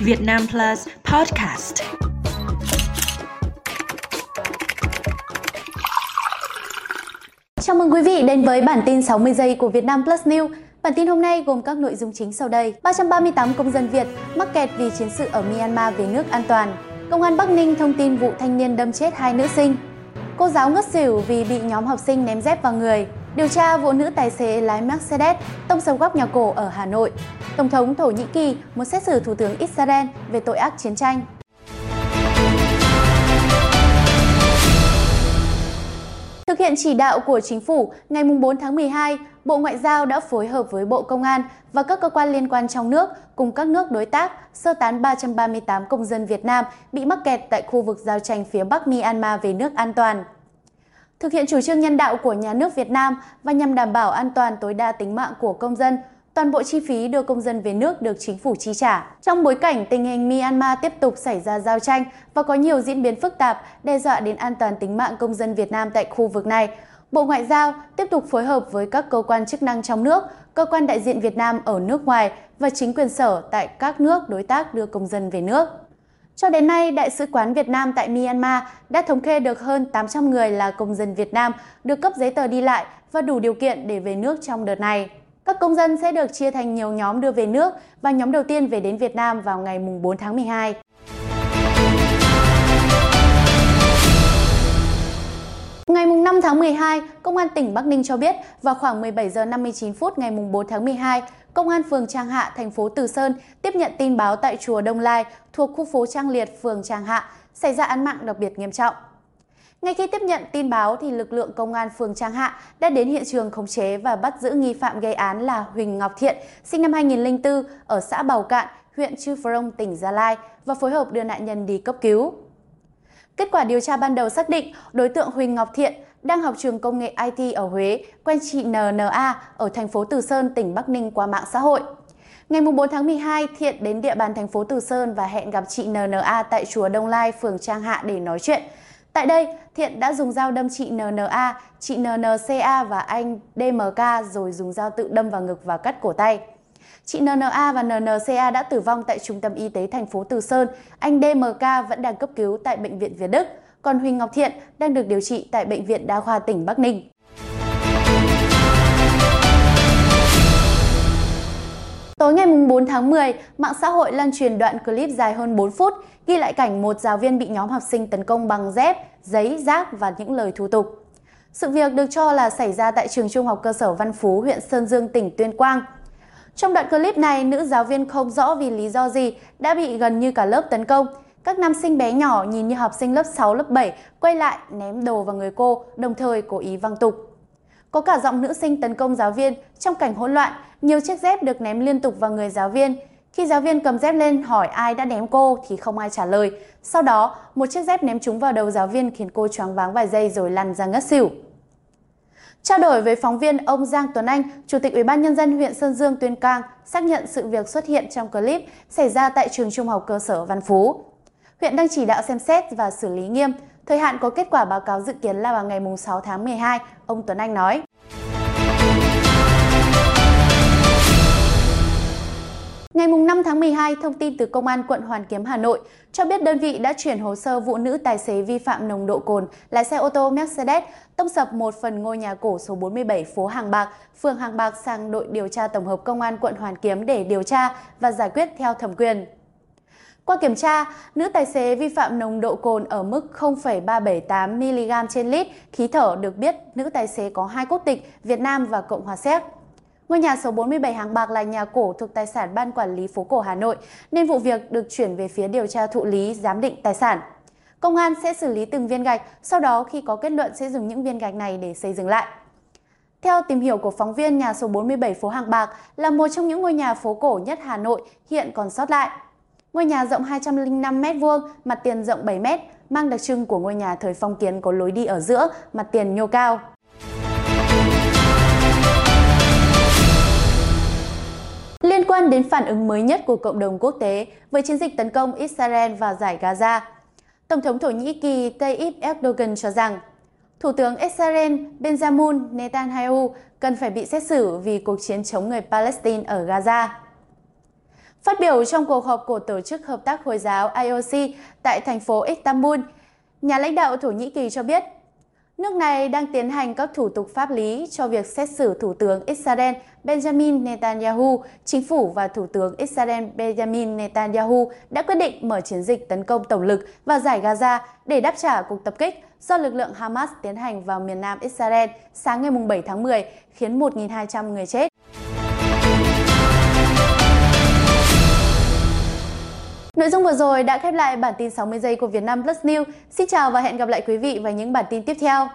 Việt Nam Plus Podcast. Chào mừng quý vị đến với bản tin 60 giây của Việt Nam Plus News. Bản tin hôm nay gồm các nội dung chính sau đây. 338 công dân Việt mắc kẹt vì chiến sự ở Myanmar về nước an toàn. Công an Bắc Ninh thông tin vụ thanh niên đâm chết hai nữ sinh. Cô giáo ngất xỉu vì bị nhóm học sinh ném dép vào người. Điều tra vụ nữ tài xế lái Mercedes tông sập góc nhà cổ ở Hà Nội. Tổng thống Thổ Nhĩ Kỳ muốn xét xử Thủ tướng Israel về tội ác chiến tranh. Thực hiện chỉ đạo của chính phủ, ngày 4 tháng 12, Bộ Ngoại giao đã phối hợp với Bộ Công an và các cơ quan liên quan trong nước cùng các nước đối tác sơ tán 338 công dân Việt Nam bị mắc kẹt tại khu vực giao tranh phía Bắc Myanmar về nước an toàn. Thực hiện chủ trương nhân đạo của nhà nước Việt Nam và nhằm đảm bảo an toàn tối đa tính mạng của công dân, toàn bộ chi phí đưa công dân về nước được chính phủ chi trả. Trong bối cảnh tình hình Myanmar tiếp tục xảy ra giao tranh và có nhiều diễn biến phức tạp đe dọa đến an toàn tính mạng công dân Việt Nam tại khu vực này, Bộ Ngoại giao tiếp tục phối hợp với các cơ quan chức năng trong nước, cơ quan đại diện Việt Nam ở nước ngoài và chính quyền sở tại các nước đối tác đưa công dân về nước. Cho đến nay, Đại sứ quán Việt Nam tại Myanmar đã thống kê được hơn 800 người là công dân Việt Nam được cấp giấy tờ đi lại và đủ điều kiện để về nước trong đợt này. Các công dân sẽ được chia thành nhiều nhóm đưa về nước và nhóm đầu tiên về đến Việt Nam vào ngày 4 tháng 12. Ngày 5 tháng 12, Công an tỉnh Bắc Ninh cho biết vào khoảng 17 giờ 59 phút ngày 4 tháng 12, Công an phường Trang Hạ, thành phố Từ Sơn tiếp nhận tin báo tại chùa Đông Lai thuộc khu phố Trang Liệt, phường Trang Hạ xảy ra án mạng đặc biệt nghiêm trọng. Ngay khi tiếp nhận tin báo thì lực lượng công an phường Trang Hạ đã đến hiện trường khống chế và bắt giữ nghi phạm gây án là Huỳnh Ngọc Thiện, sinh năm 2004 ở xã Bào Cạn, huyện Chư Prong, tỉnh Gia Lai và phối hợp đưa nạn nhân đi cấp cứu. Kết quả điều tra ban đầu xác định đối tượng Huỳnh Ngọc Thiện đang học trường công nghệ IT ở Huế, quen chị NNA ở thành phố Từ Sơn, tỉnh Bắc Ninh qua mạng xã hội. Ngày 4 tháng 12, Thiện đến địa bàn thành phố Từ Sơn và hẹn gặp chị NNA tại chùa Đông Lai, phường Trang Hạ để nói chuyện. Tại đây, Thiện đã dùng dao đâm chị NNA, chị NNCA và anh DMK rồi dùng dao tự đâm vào ngực và cắt cổ tay. Chị NNA và NNCA đã tử vong tại trung tâm y tế thành phố Từ Sơn. Anh DMK vẫn đang cấp cứu tại bệnh viện Việt Đức. Còn Huỳnh Ngọc Thiện đang được điều trị tại bệnh viện Đa khoa tỉnh Bắc Ninh. Tối ngày 4 tháng 10, mạng xã hội lan truyền đoạn clip dài hơn 4 phút ghi lại cảnh một giáo viên bị nhóm học sinh tấn công bằng dép, giấy, rác và những lời thô tục. Sự việc được cho là xảy ra tại trường trung học cơ sở Văn Phú, huyện Sơn Dương, tỉnh Tuyên Quang. Trong đoạn clip này, nữ giáo viên không rõ vì lý do gì đã bị gần như cả lớp tấn công. Các nam sinh bé nhỏ nhìn như học sinh lớp 6, lớp 7 quay lại ném đồ vào người cô, đồng thời cố ý văng tục. Có cả giọng nữ sinh tấn công giáo viên trong cảnh hỗn loạn, nhiều chiếc dép được ném liên tục vào người giáo viên. Khi giáo viên cầm dép lên hỏi ai đã ném cô thì không ai trả lời. Sau đó, một chiếc dép ném trúng vào đầu giáo viên khiến cô choáng váng vài giây rồi lăn ra ngất xỉu. Trao đổi với phóng viên, ông Giang Tuấn Anh, Chủ tịch Ủy ban nhân dân huyện Sơn Dương Tuyên Cang xác nhận sự việc xuất hiện trong clip xảy ra tại trường trung học cơ sở Văn Phú. Huyện đang chỉ đạo xem xét và xử lý nghiêm. Thời hạn có kết quả báo cáo dự kiến là vào ngày 6 tháng 12, ông Tuấn Anh nói. Ngày 5 tháng 12, thông tin từ Công an quận Hoàn Kiếm Hà Nội cho biết đơn vị đã chuyển hồ sơ vụ nữ tài xế vi phạm nồng độ cồn lái xe ô tô Mercedes tông sập một phần ngôi nhà cổ số 47 phố Hàng Bạc, phường Hàng Bạc sang đội điều tra tổng hợp Công an quận Hoàn Kiếm để điều tra và giải quyết theo thẩm quyền. Qua kiểm tra, nữ tài xế vi phạm nồng độ cồn ở mức 0,378mg trên lít khí thở được biết nữ tài xế có hai quốc tịch Việt Nam và Cộng hòa Séc. Ngôi nhà số 47 Hàng Bạc là nhà cổ thuộc tài sản Ban Quản lý phố cổ Hà Nội, nên vụ việc được chuyển về phía điều tra thụ lý giám định tài sản. Công an sẽ xử lý từng viên gạch, sau đó khi có kết luận sẽ dùng những viên gạch này để xây dựng lại. Theo tìm hiểu của phóng viên, nhà số 47 phố Hàng Bạc là một trong những ngôi nhà phố cổ nhất Hà Nội hiện còn sót lại. Ngôi nhà rộng 205 m2, mặt tiền rộng 7 m, mang đặc trưng của ngôi nhà thời phong kiến có lối đi ở giữa, mặt tiền nhô cao. Liên quan đến phản ứng mới nhất của cộng đồng quốc tế với chiến dịch tấn công Israel vào giải Gaza, Tổng thống Thổ Nhĩ Kỳ Tayyip Erdogan cho rằng Thủ tướng Israel Benjamin Netanyahu cần phải bị xét xử vì cuộc chiến chống người Palestine ở Gaza. Phát biểu trong cuộc họp của Tổ chức Hợp tác Hồi giáo IOC tại thành phố Istanbul, nhà lãnh đạo Thổ Nhĩ Kỳ cho biết Nước này đang tiến hành các thủ tục pháp lý cho việc xét xử Thủ tướng Israel Benjamin Netanyahu. Chính phủ và Thủ tướng Israel Benjamin Netanyahu đã quyết định mở chiến dịch tấn công tổng lực vào giải Gaza để đáp trả cuộc tập kích do lực lượng Hamas tiến hành vào miền nam Israel sáng ngày 7 tháng 10, khiến 1.200 người chết. Nội dung vừa rồi đã khép lại bản tin 60 giây của Việt Nam Plus News. Xin chào và hẹn gặp lại quý vị vào những bản tin tiếp theo.